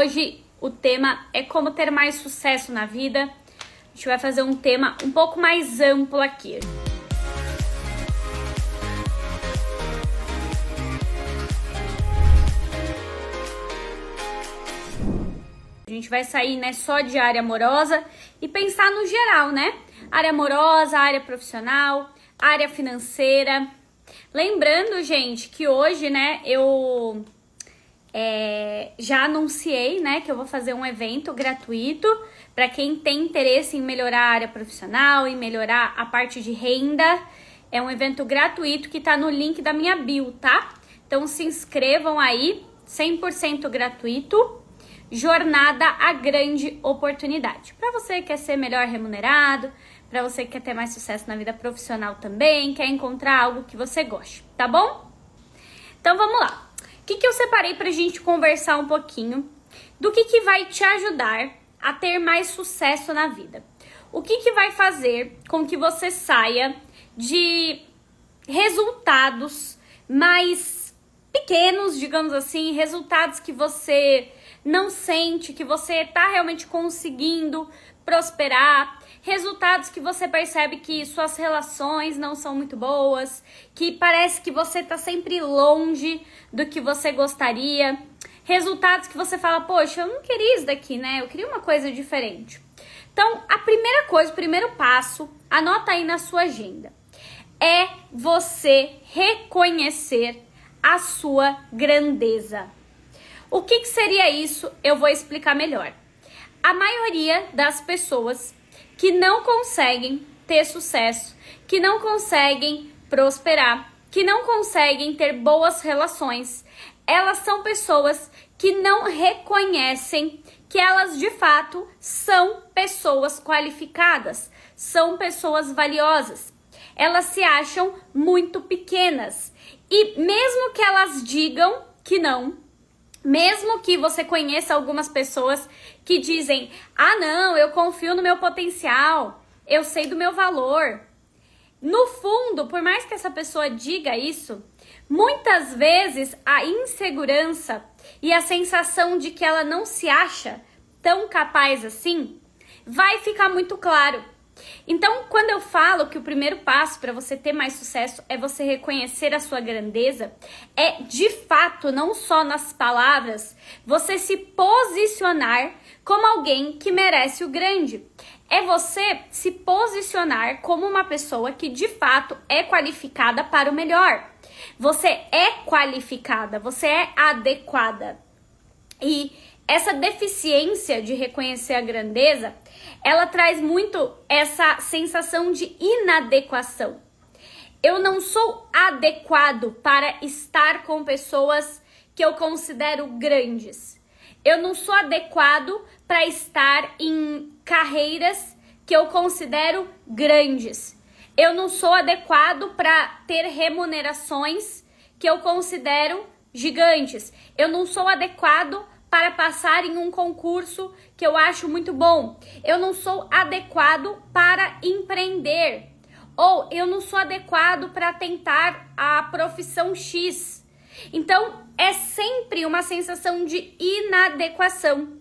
Hoje o tema é como ter mais sucesso na vida. A gente vai fazer um tema um pouco mais amplo aqui. A gente vai sair né, só de área amorosa e pensar no geral, né? Área amorosa, área profissional, área financeira. Lembrando, gente, que hoje, né, eu é, já anunciei, né, que eu vou fazer um evento gratuito para quem tem interesse em melhorar a área profissional, e melhorar a parte de renda. É um evento gratuito que tá no link da minha bio, tá? Então se inscrevam aí, 100% gratuito jornada a grande oportunidade. Para você que quer ser melhor remunerado, para você que quer ter mais sucesso na vida profissional também, quer encontrar algo que você goste, tá bom? Então vamos lá. Que, que eu separei para a gente conversar um pouquinho do que, que vai te ajudar a ter mais sucesso na vida? O que, que vai fazer com que você saia de resultados mais pequenos, digamos assim, resultados que você não sente que você está realmente conseguindo prosperar, resultados que você percebe que suas relações não são muito boas, que parece que você está sempre longe do que você gostaria, resultados que você fala, poxa, eu não queria isso daqui, né? Eu queria uma coisa diferente. Então, a primeira coisa, o primeiro passo, anota aí na sua agenda, é você reconhecer a sua grandeza. O que, que seria isso? Eu vou explicar melhor. A maioria das pessoas que não conseguem ter sucesso, que não conseguem prosperar, que não conseguem ter boas relações, elas são pessoas que não reconhecem que elas de fato são pessoas qualificadas, são pessoas valiosas. Elas se acham muito pequenas e mesmo que elas digam que não, mesmo que você conheça algumas pessoas que dizem: ah, não, eu confio no meu potencial, eu sei do meu valor. No fundo, por mais que essa pessoa diga isso, muitas vezes a insegurança e a sensação de que ela não se acha tão capaz assim vai ficar muito claro. Então, quando eu falo que o primeiro passo para você ter mais sucesso é você reconhecer a sua grandeza, é de fato, não só nas palavras, você se posicionar como alguém que merece o grande. É você se posicionar como uma pessoa que de fato é qualificada para o melhor. Você é qualificada, você é adequada. E essa deficiência de reconhecer a grandeza ela traz muito essa sensação de inadequação. Eu não sou adequado para estar com pessoas que eu considero grandes. Eu não sou adequado para estar em carreiras que eu considero grandes. Eu não sou adequado para ter remunerações que eu considero gigantes. Eu não sou adequado para passar em um concurso que eu acho muito bom. Eu não sou adequado para empreender. Ou eu não sou adequado para tentar a profissão X. Então, é sempre uma sensação de inadequação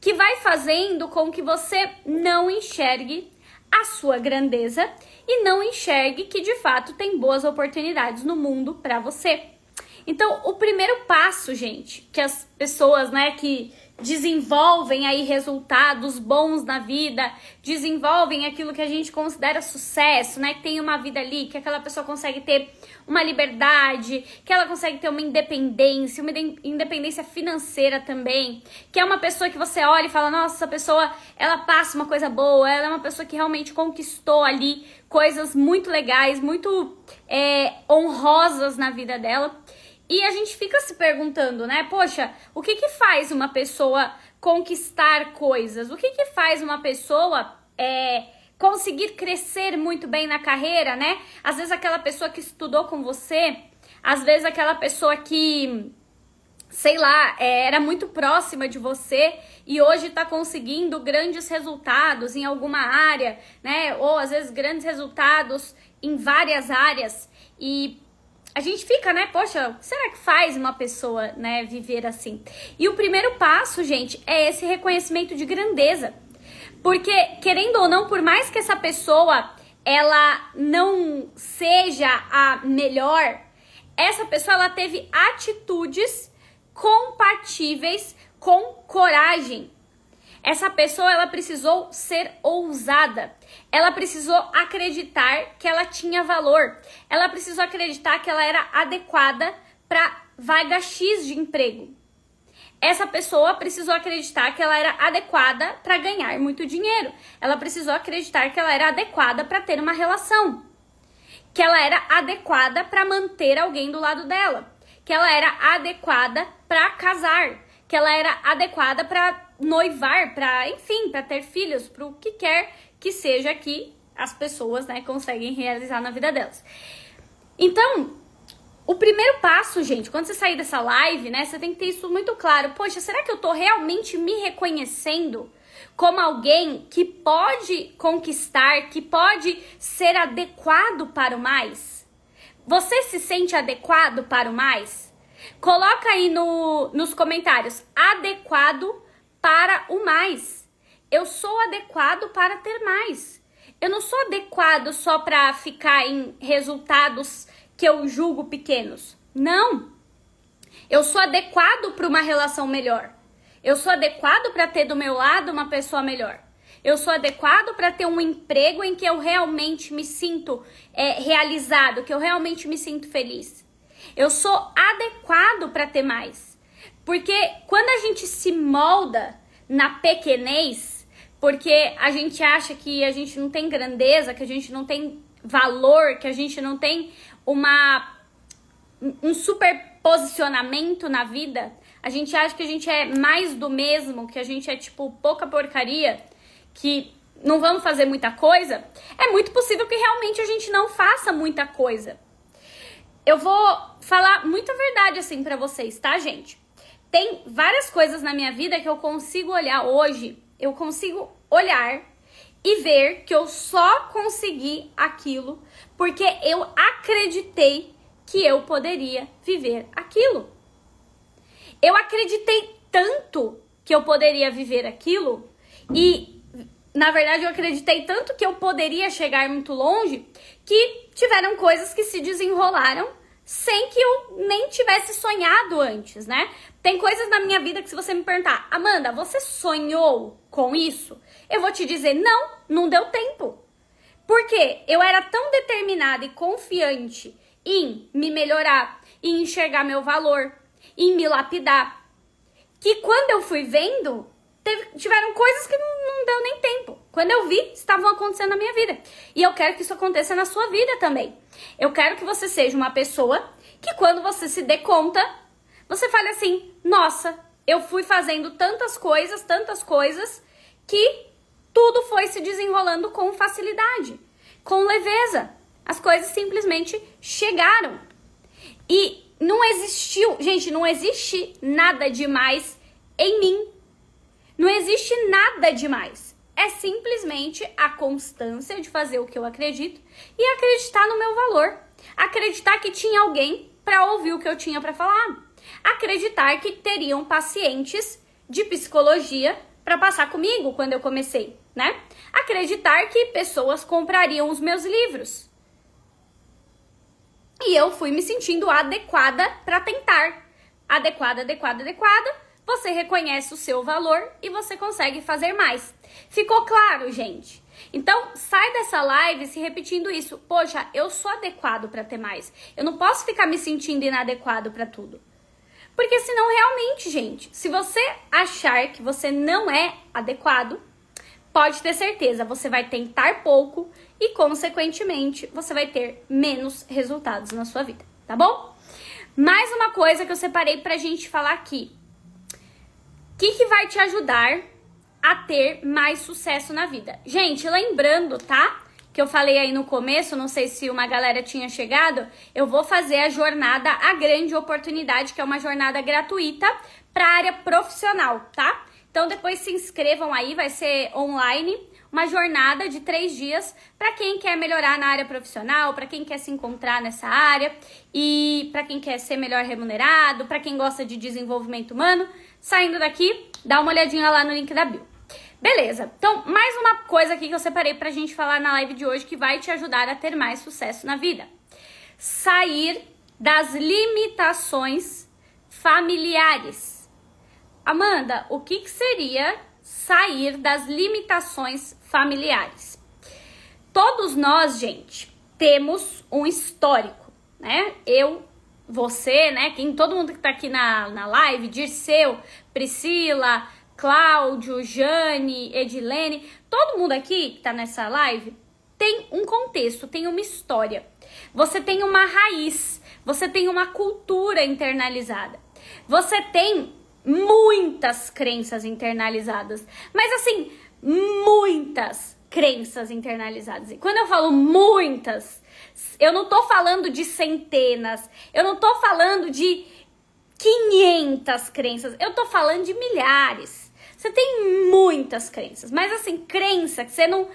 que vai fazendo com que você não enxergue a sua grandeza e não enxergue que de fato tem boas oportunidades no mundo para você. Então, o primeiro passo, gente, que as pessoas, né, que desenvolvem aí resultados bons na vida, desenvolvem aquilo que a gente considera sucesso, né? Que tem uma vida ali, que aquela pessoa consegue ter uma liberdade, que ela consegue ter uma independência, uma independência financeira também, que é uma pessoa que você olha e fala, nossa, essa pessoa, ela passa uma coisa boa, ela é uma pessoa que realmente conquistou ali coisas muito legais, muito é, honrosas na vida dela. E a gente fica se perguntando, né? Poxa, o que que faz uma pessoa conquistar coisas? O que que faz uma pessoa é, conseguir crescer muito bem na carreira, né? Às vezes aquela pessoa que estudou com você, às vezes aquela pessoa que, sei lá, é, era muito próxima de você e hoje está conseguindo grandes resultados em alguma área, né? Ou às vezes grandes resultados em várias áreas e a gente fica, né? Poxa, será que faz uma pessoa, né, viver assim? E o primeiro passo, gente, é esse reconhecimento de grandeza. Porque, querendo ou não, por mais que essa pessoa ela não seja a melhor, essa pessoa ela teve atitudes compatíveis com coragem. Essa pessoa ela precisou ser ousada. Ela precisou acreditar que ela tinha valor. Ela precisou acreditar que ela era adequada para vaga X de emprego. Essa pessoa precisou acreditar que ela era adequada para ganhar muito dinheiro. Ela precisou acreditar que ela era adequada para ter uma relação. Que ela era adequada para manter alguém do lado dela. Que ela era adequada para casar. Que ela era adequada para noivar, para, enfim, para ter filhos, para o que quer que seja que as pessoas, né, conseguem realizar na vida delas. Então, o primeiro passo, gente, quando você sair dessa live, né, você tem que ter isso muito claro. Poxa, será que eu tô realmente me reconhecendo como alguém que pode conquistar, que pode ser adequado para o mais? Você se sente adequado para o mais? Coloca aí no, nos comentários, adequado para o mais. Eu sou adequado para ter mais. Eu não sou adequado só para ficar em resultados que eu julgo pequenos. Não. Eu sou adequado para uma relação melhor. Eu sou adequado para ter do meu lado uma pessoa melhor. Eu sou adequado para ter um emprego em que eu realmente me sinto é, realizado, que eu realmente me sinto feliz. Eu sou adequado para ter mais. Porque quando a gente se molda na pequenez, porque a gente acha que a gente não tem grandeza, que a gente não tem valor, que a gente não tem uma um super posicionamento na vida, a gente acha que a gente é mais do mesmo, que a gente é tipo pouca porcaria, que não vamos fazer muita coisa, é muito possível que realmente a gente não faça muita coisa. Eu vou falar muita verdade assim para vocês, tá, gente? Tem várias coisas na minha vida que eu consigo olhar hoje, eu consigo olhar e ver que eu só consegui aquilo porque eu acreditei que eu poderia viver aquilo. Eu acreditei tanto que eu poderia viver aquilo e na verdade eu acreditei tanto que eu poderia chegar muito longe que tiveram coisas que se desenrolaram sem que eu nem tivesse sonhado antes, né? Tem coisas na minha vida que se você me perguntar, Amanda, você sonhou com isso? Eu vou te dizer, não, não deu tempo. Porque eu era tão determinada e confiante em me melhorar, em enxergar meu valor, em me lapidar, que quando eu fui vendo, teve, tiveram coisas que não, deu nem tempo. Quando eu vi, estavam acontecendo na minha vida. E eu quero que isso aconteça na sua vida também. Eu quero que você seja uma pessoa que quando você se dê conta, você fale assim: nossa, eu fui fazendo tantas coisas, tantas coisas, que tudo foi se desenrolando com facilidade, com leveza. As coisas simplesmente chegaram. E não existiu, gente, não existe nada demais em mim. Não existe nada demais. É simplesmente a constância de fazer o que eu acredito e acreditar no meu valor. Acreditar que tinha alguém para ouvir o que eu tinha para falar acreditar que teriam pacientes de psicologia para passar comigo quando eu comecei, né? Acreditar que pessoas comprariam os meus livros. E eu fui me sentindo adequada para tentar. Adequada, adequada, adequada. Você reconhece o seu valor e você consegue fazer mais. Ficou claro, gente? Então, sai dessa live se repetindo isso. Poxa, eu sou adequado para ter mais. Eu não posso ficar me sentindo inadequado para tudo. Porque senão, realmente, gente, se você achar que você não é adequado, pode ter certeza, você vai tentar pouco e, consequentemente, você vai ter menos resultados na sua vida, tá bom? Mais uma coisa que eu separei pra gente falar aqui. Que, que vai te ajudar a ter mais sucesso na vida? Gente, lembrando, tá? que eu falei aí no começo, não sei se uma galera tinha chegado, eu vou fazer a jornada A Grande Oportunidade, que é uma jornada gratuita para área profissional, tá? Então depois se inscrevam aí, vai ser online, uma jornada de três dias para quem quer melhorar na área profissional, para quem quer se encontrar nessa área e para quem quer ser melhor remunerado, para quem gosta de desenvolvimento humano. Saindo daqui, dá uma olhadinha lá no link da bio. Beleza, então mais uma coisa aqui que eu separei pra gente falar na live de hoje que vai te ajudar a ter mais sucesso na vida. Sair das limitações familiares. Amanda, o que, que seria sair das limitações familiares? Todos nós, gente, temos um histórico, né? Eu, você, né? Quem, todo mundo que tá aqui na, na live, Dirceu, Priscila, Cláudio, Jane, Edilene, todo mundo aqui que tá nessa live tem um contexto, tem uma história. Você tem uma raiz, você tem uma cultura internalizada. Você tem muitas crenças internalizadas, mas assim, muitas crenças internalizadas. E quando eu falo muitas, eu não tô falando de centenas, eu não tô falando de 500 crenças, eu tô falando de milhares. Você tem muitas crenças, mas assim, crença que você não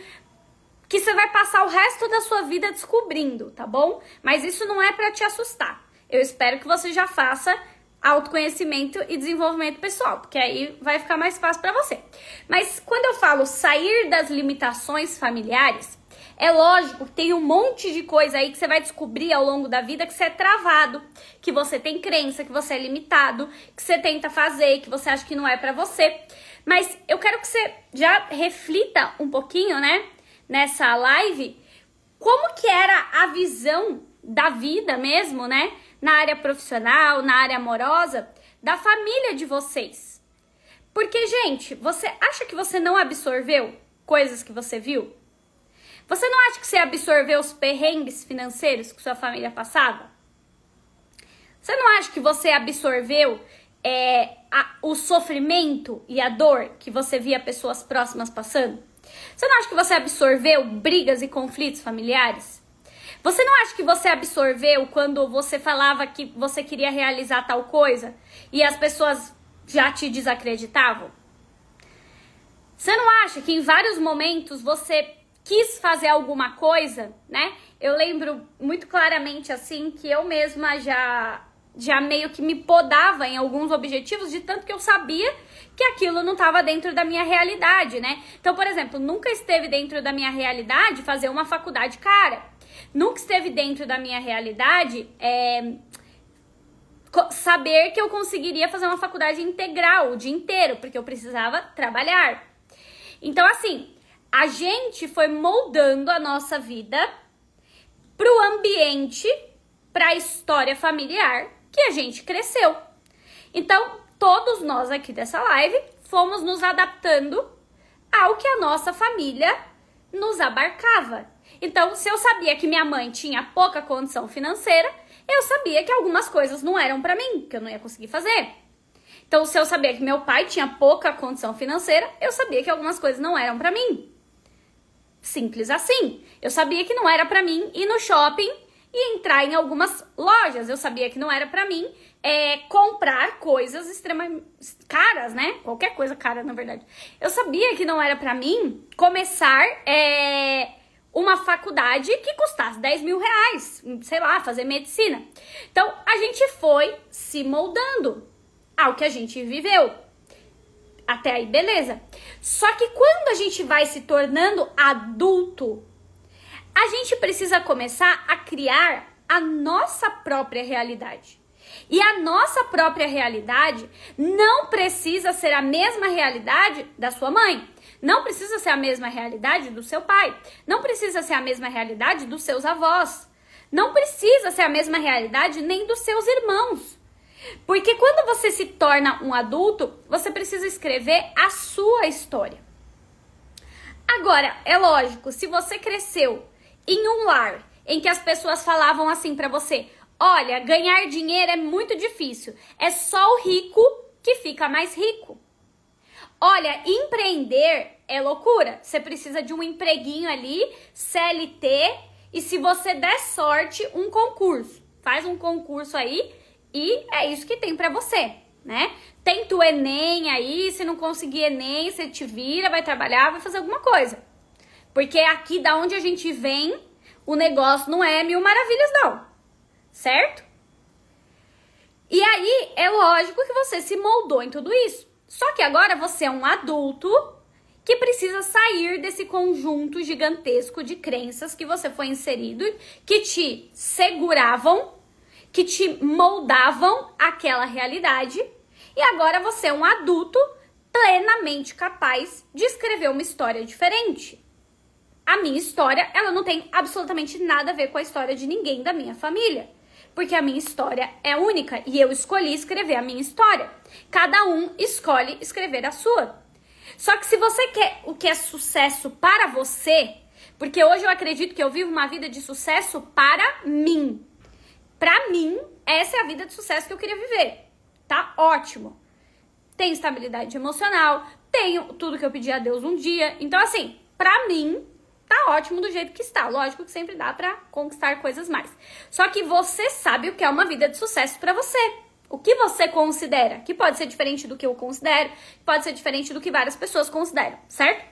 que você vai passar o resto da sua vida descobrindo, tá bom? Mas isso não é para te assustar. Eu espero que você já faça autoconhecimento e desenvolvimento pessoal, porque aí vai ficar mais fácil para você. Mas quando eu falo sair das limitações familiares, é lógico que tem um monte de coisa aí que você vai descobrir ao longo da vida que você é travado, que você tem crença, que você é limitado, que você tenta fazer, que você acha que não é para você. Mas eu quero que você já reflita um pouquinho, né, nessa live, como que era a visão da vida mesmo, né, na área profissional, na área amorosa, da família de vocês. Porque, gente, você acha que você não absorveu coisas que você viu? Você não acha que você absorveu os perrengues financeiros que sua família passava? Você não acha que você absorveu é, a, o sofrimento e a dor que você via pessoas próximas passando? Você não acha que você absorveu brigas e conflitos familiares? Você não acha que você absorveu quando você falava que você queria realizar tal coisa e as pessoas já te desacreditavam? Você não acha que em vários momentos você quis fazer alguma coisa, né? Eu lembro muito claramente assim que eu mesma já já meio que me podava em alguns objetivos de tanto que eu sabia que aquilo não estava dentro da minha realidade, né? Então, por exemplo, nunca esteve dentro da minha realidade fazer uma faculdade cara. Nunca esteve dentro da minha realidade é, saber que eu conseguiria fazer uma faculdade integral o dia inteiro, porque eu precisava trabalhar. Então, assim, a gente foi moldando a nossa vida pro ambiente, pra história familiar que a gente cresceu. Então, todos nós aqui dessa live fomos nos adaptando ao que a nossa família nos abarcava. Então, se eu sabia que minha mãe tinha pouca condição financeira, eu sabia que algumas coisas não eram para mim, que eu não ia conseguir fazer. Então, se eu sabia que meu pai tinha pouca condição financeira, eu sabia que algumas coisas não eram para mim. Simples assim. Eu sabia que não era para mim ir no shopping e entrar em algumas lojas. Eu sabia que não era para mim é, comprar coisas extremamente caras, né? Qualquer coisa cara, na verdade. Eu sabia que não era para mim começar é, uma faculdade que custasse 10 mil reais, sei lá, fazer medicina. Então a gente foi se moldando ao que a gente viveu. Até aí, beleza. Só que quando a gente vai se tornando adulto, a gente precisa começar a criar a nossa própria realidade. E a nossa própria realidade não precisa ser a mesma realidade da sua mãe. Não precisa ser a mesma realidade do seu pai. Não precisa ser a mesma realidade dos seus avós. Não precisa ser a mesma realidade nem dos seus irmãos. Porque quando você se torna um adulto, você precisa escrever a sua história. Agora, é lógico, se você cresceu em um lar em que as pessoas falavam assim para você: olha, ganhar dinheiro é muito difícil, é só o rico que fica mais rico. Olha, empreender é loucura. Você precisa de um empreguinho ali, CLT, e se você der sorte, um concurso. Faz um concurso aí e é isso que tem para você, né? tenta o Enem aí, se não conseguir Enem, você te vira, vai trabalhar, vai fazer alguma coisa. Porque aqui da onde a gente vem, o negócio não é mil maravilhas, não. Certo? E aí, é lógico que você se moldou em tudo isso. Só que agora você é um adulto que precisa sair desse conjunto gigantesco de crenças que você foi inserido, que te seguravam, que te moldavam aquela realidade. E agora você é um adulto plenamente capaz de escrever uma história diferente. A minha história, ela não tem absolutamente nada a ver com a história de ninguém da minha família porque a minha história é única e eu escolhi escrever a minha história. Cada um escolhe escrever a sua. Só que se você quer o que é sucesso para você, porque hoje eu acredito que eu vivo uma vida de sucesso para mim. Para mim, essa é a vida de sucesso que eu queria viver. Tá ótimo. Tenho estabilidade emocional, tenho tudo que eu pedi a Deus um dia. Então, assim, para mim, tá ótimo do jeito que está. Lógico que sempre dá para conquistar coisas mais. Só que você sabe o que é uma vida de sucesso para você. O que você considera, que pode ser diferente do que eu considero, pode ser diferente do que várias pessoas consideram, certo?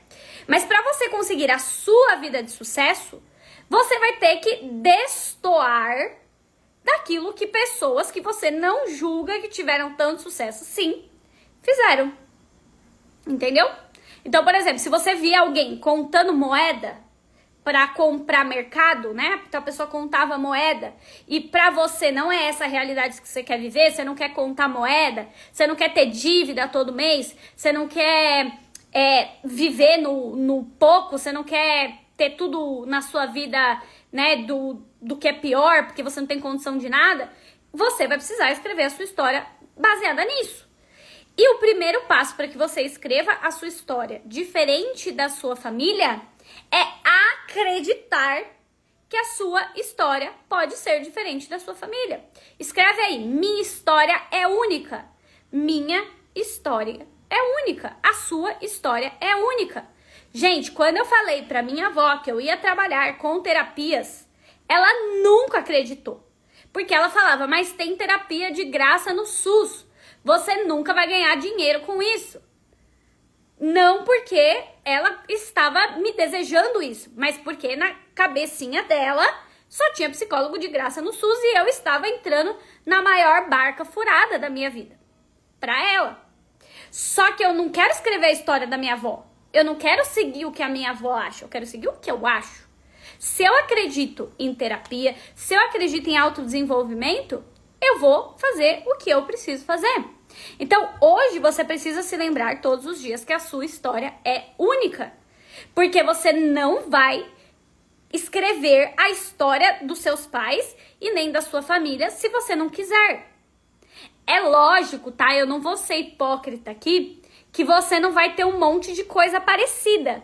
Mas para você conseguir a sua vida de sucesso, você vai ter que destoar daquilo que pessoas que você não julga que tiveram tanto sucesso, sim, fizeram. Entendeu? Então, por exemplo, se você via alguém contando moeda, para comprar mercado, né? Então a pessoa contava moeda e para você não é essa a realidade que você quer viver, você não quer contar moeda, você não quer ter dívida todo mês, você não quer é, viver no, no pouco, você não quer ter tudo na sua vida, né, do, do que é pior, porque você não tem condição de nada, você vai precisar escrever a sua história baseada nisso. E o primeiro passo para que você escreva a sua história diferente da sua família é acreditar que a sua história pode ser diferente da sua família. Escreve aí: minha história é única. Minha história é única. A sua história é única. Gente, quando eu falei para minha avó que eu ia trabalhar com terapias, ela nunca acreditou. Porque ela falava: "Mas tem terapia de graça no SUS. Você nunca vai ganhar dinheiro com isso". Não porque ela estava me desejando isso, mas porque na cabecinha dela só tinha psicólogo de graça no SUS e eu estava entrando na maior barca furada da minha vida. Para ela. Só que eu não quero escrever a história da minha avó. Eu não quero seguir o que a minha avó acha, eu quero seguir o que eu acho. Se eu acredito em terapia, se eu acredito em autodesenvolvimento, eu vou fazer o que eu preciso fazer. Então, hoje você precisa se lembrar todos os dias que a sua história é única. Porque você não vai escrever a história dos seus pais e nem da sua família se você não quiser. É lógico, tá? Eu não vou ser hipócrita aqui, que você não vai ter um monte de coisa parecida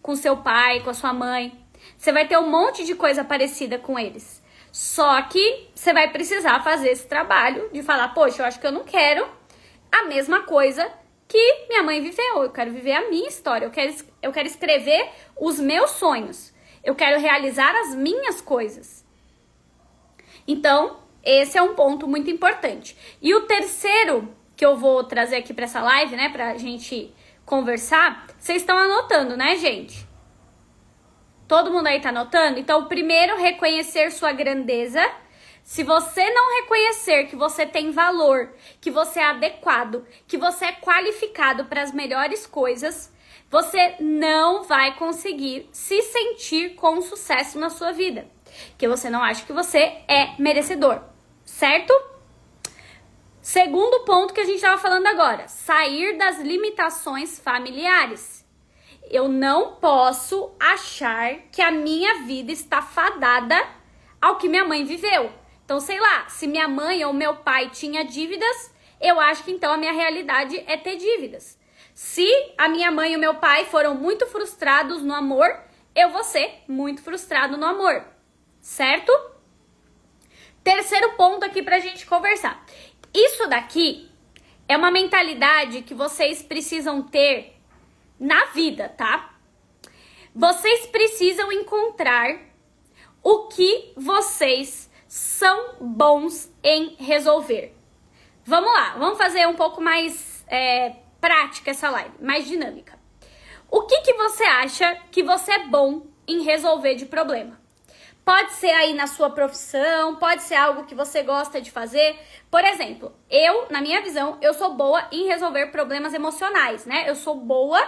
com seu pai, com a sua mãe. Você vai ter um monte de coisa parecida com eles. Só que você vai precisar fazer esse trabalho de falar, poxa, eu acho que eu não quero a mesma coisa que minha mãe viveu. Eu quero viver a minha história. Eu quero, eu quero escrever os meus sonhos. Eu quero realizar as minhas coisas. Então, esse é um ponto muito importante. E o terceiro que eu vou trazer aqui para essa live, né, pra gente conversar, vocês estão anotando, né, gente? Todo mundo aí tá anotando? Então, primeiro, reconhecer sua grandeza se você não reconhecer que você tem valor, que você é adequado, que você é qualificado para as melhores coisas, você não vai conseguir se sentir com sucesso na sua vida. Que você não acha que você é merecedor, certo? Segundo ponto que a gente estava falando agora: sair das limitações familiares. Eu não posso achar que a minha vida está fadada ao que minha mãe viveu. Então, sei lá, se minha mãe ou meu pai tinha dívidas, eu acho que então a minha realidade é ter dívidas. Se a minha mãe e o meu pai foram muito frustrados no amor, eu vou ser muito frustrado no amor. Certo? Terceiro ponto aqui pra gente conversar. Isso daqui é uma mentalidade que vocês precisam ter na vida, tá? Vocês precisam encontrar o que vocês são bons em resolver. vamos lá, vamos fazer um pouco mais é, prática essa live, mais dinâmica. O que, que você acha que você é bom em resolver de problema? Pode ser aí na sua profissão, pode ser algo que você gosta de fazer. Por exemplo, eu, na minha visão, eu sou boa em resolver problemas emocionais, né? Eu sou boa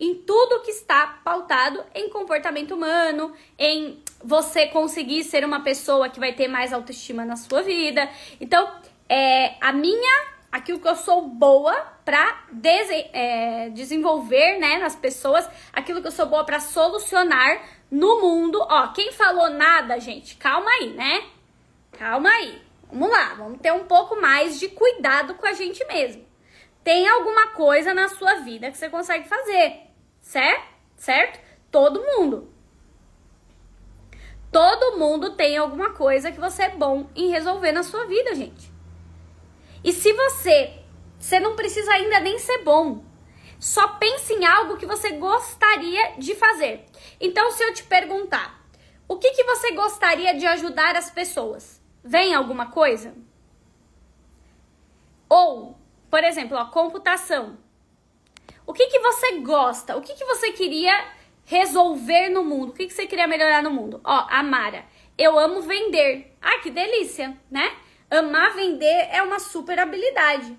em tudo que está pautado em comportamento humano, em você conseguir ser uma pessoa que vai ter mais autoestima na sua vida. Então, é, a minha, aquilo que eu sou boa para é, desenvolver, né, nas pessoas, aquilo que eu sou boa para solucionar no mundo. Ó, quem falou nada, gente, calma aí, né? Calma aí. Vamos lá, vamos ter um pouco mais de cuidado com a gente mesmo. Tem alguma coisa na sua vida que você consegue fazer certo? Certo? Todo mundo. Todo mundo tem alguma coisa que você é bom em resolver na sua vida, gente. E se você, você não precisa ainda nem ser bom. Só pense em algo que você gostaria de fazer. Então, se eu te perguntar, o que, que você gostaria de ajudar as pessoas? Vem alguma coisa? Ou, por exemplo, a computação. O que, que você gosta? O que, que você queria resolver no mundo? O que, que você queria melhorar no mundo? Ó, Amara, eu amo vender. Ah, que delícia, né? Amar vender é uma super habilidade.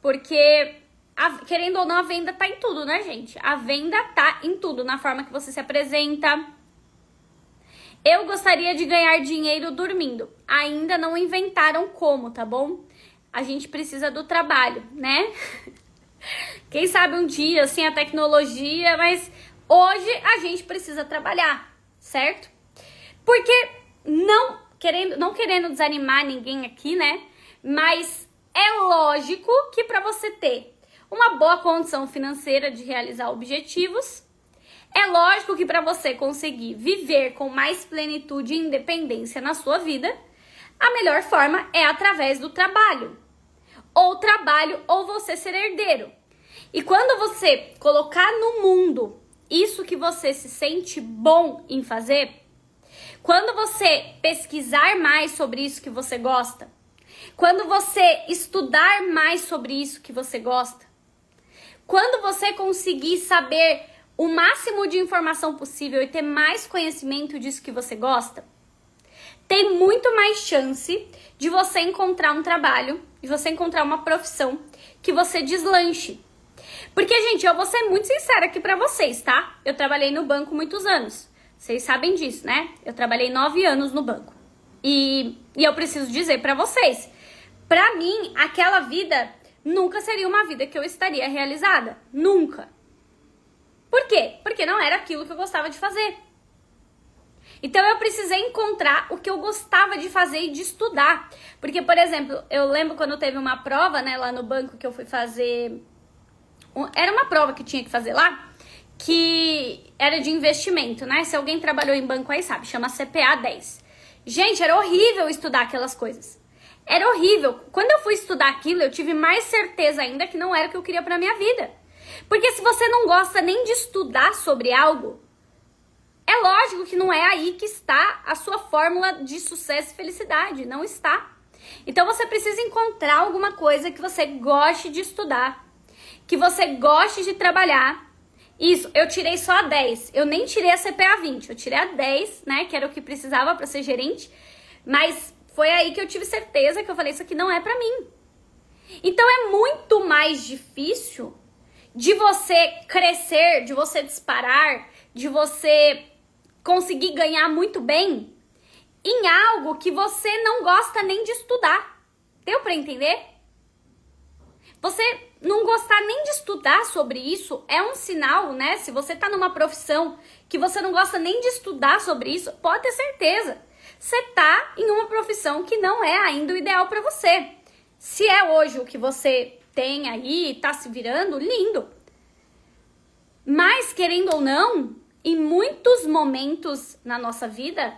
Porque, a, querendo ou não, a venda tá em tudo, né, gente? A venda tá em tudo, na forma que você se apresenta. Eu gostaria de ganhar dinheiro dormindo. Ainda não inventaram como, tá bom? A gente precisa do trabalho, né? Quem sabe um dia, assim, a tecnologia, mas hoje a gente precisa trabalhar, certo? Porque não querendo, não querendo desanimar ninguém aqui, né? Mas é lógico que para você ter uma boa condição financeira de realizar objetivos, é lógico que para você conseguir viver com mais plenitude e independência na sua vida, a melhor forma é através do trabalho ou trabalho ou você ser herdeiro. E quando você colocar no mundo isso que você se sente bom em fazer, quando você pesquisar mais sobre isso que você gosta, quando você estudar mais sobre isso que você gosta, quando você conseguir saber o máximo de informação possível e ter mais conhecimento disso que você gosta, tem muito mais chance de você encontrar um trabalho, de você encontrar uma profissão que você deslanche. Porque, gente, eu vou ser muito sincera aqui pra vocês, tá? Eu trabalhei no banco muitos anos. Vocês sabem disso, né? Eu trabalhei nove anos no banco. E, e eu preciso dizer para vocês, pra mim, aquela vida nunca seria uma vida que eu estaria realizada. Nunca. Por quê? Porque não era aquilo que eu gostava de fazer. Então eu precisei encontrar o que eu gostava de fazer e de estudar. Porque, por exemplo, eu lembro quando teve uma prova, né, lá no banco que eu fui fazer. Era uma prova que tinha que fazer lá, que era de investimento, né? Se alguém trabalhou em banco aí sabe, chama CPA 10. Gente, era horrível estudar aquelas coisas. Era horrível. Quando eu fui estudar aquilo, eu tive mais certeza ainda que não era o que eu queria para minha vida. Porque se você não gosta nem de estudar sobre algo, é lógico que não é aí que está a sua fórmula de sucesso e felicidade. Não está. Então você precisa encontrar alguma coisa que você goste de estudar, que você goste de trabalhar. Isso, eu tirei só a 10. Eu nem tirei a CPA 20. Eu tirei a 10, né? Que era o que precisava para ser gerente. Mas foi aí que eu tive certeza que eu falei: Isso aqui não é para mim. Então é muito mais difícil de você crescer, de você disparar, de você conseguir ganhar muito bem em algo que você não gosta nem de estudar. Deu para entender? Você não gostar nem de estudar sobre isso é um sinal, né? Se você tá numa profissão que você não gosta nem de estudar sobre isso, pode ter certeza. Você tá em uma profissão que não é ainda o ideal para você. Se é hoje o que você tem aí, tá se virando, lindo. Mas querendo ou não, em muitos momentos na nossa vida,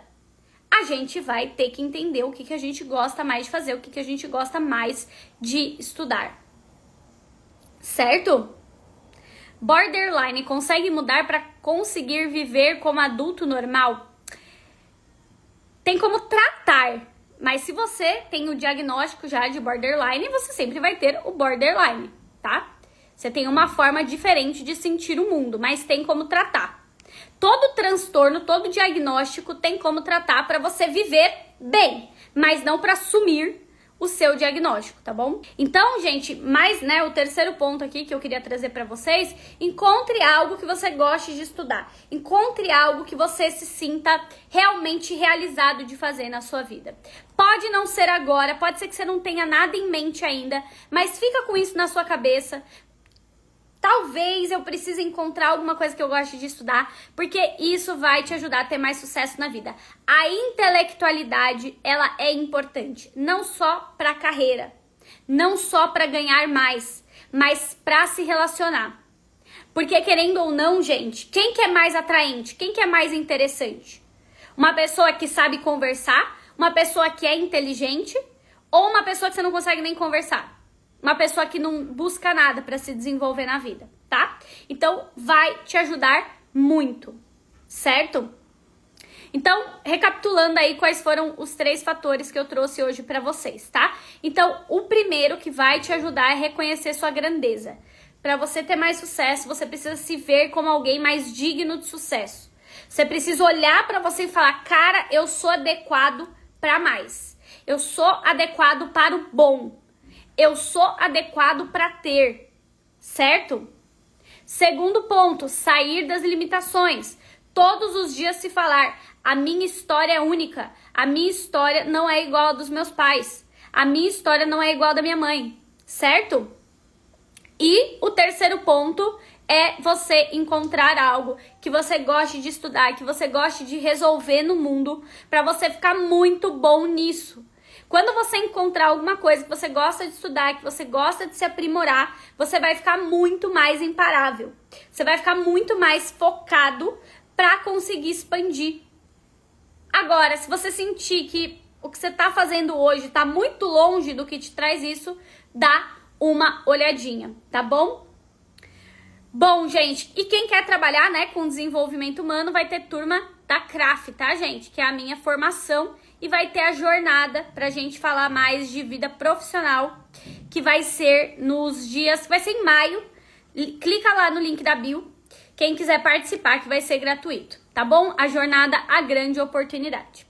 a gente vai ter que entender o que, que a gente gosta mais de fazer, o que, que a gente gosta mais de estudar. Certo? Borderline consegue mudar para conseguir viver como adulto normal? Tem como tratar, Mas se você tem o diagnóstico já de borderline, você sempre vai ter o borderline, tá? Você tem uma forma diferente de sentir o mundo, mas tem como tratar. Todo transtorno, todo diagnóstico tem como tratar para você viver bem, mas não para sumir o seu diagnóstico, tá bom? Então, gente, mais, né, o terceiro ponto aqui que eu queria trazer para vocês, encontre algo que você goste de estudar. Encontre algo que você se sinta realmente realizado de fazer na sua vida. Pode não ser agora, pode ser que você não tenha nada em mente ainda, mas fica com isso na sua cabeça. Talvez eu precise encontrar alguma coisa que eu goste de estudar, porque isso vai te ajudar a ter mais sucesso na vida. A intelectualidade, ela é importante, não só para carreira, não só para ganhar mais, mas para se relacionar. Porque querendo ou não, gente, quem que é mais atraente? Quem que é mais interessante? Uma pessoa que sabe conversar, uma pessoa que é inteligente ou uma pessoa que você não consegue nem conversar? Uma pessoa que não busca nada para se desenvolver na vida, tá? Então vai te ajudar muito, certo? Então, recapitulando aí quais foram os três fatores que eu trouxe hoje para vocês, tá? Então, o primeiro que vai te ajudar é reconhecer sua grandeza. Para você ter mais sucesso, você precisa se ver como alguém mais digno de sucesso. Você precisa olhar para você e falar: "Cara, eu sou adequado para mais. Eu sou adequado para o bom eu sou adequado para ter, certo? Segundo ponto, sair das limitações. Todos os dias se falar: a minha história é única, a minha história não é igual a dos meus pais, a minha história não é igual a da minha mãe, certo? E o terceiro ponto é você encontrar algo que você goste de estudar, que você goste de resolver no mundo, para você ficar muito bom nisso. Quando você encontrar alguma coisa que você gosta de estudar, que você gosta de se aprimorar, você vai ficar muito mais imparável. Você vai ficar muito mais focado para conseguir expandir. Agora, se você sentir que o que você está fazendo hoje está muito longe do que te traz isso, dá uma olhadinha, tá bom? Bom, gente, e quem quer trabalhar, né, com desenvolvimento humano vai ter turma da CRAF, tá, gente? Que é a minha formação e vai ter a jornada pra gente falar mais de vida profissional, que vai ser nos dias, vai ser em maio. Clica lá no link da bio, quem quiser participar, que vai ser gratuito, tá bom? A jornada A Grande Oportunidade.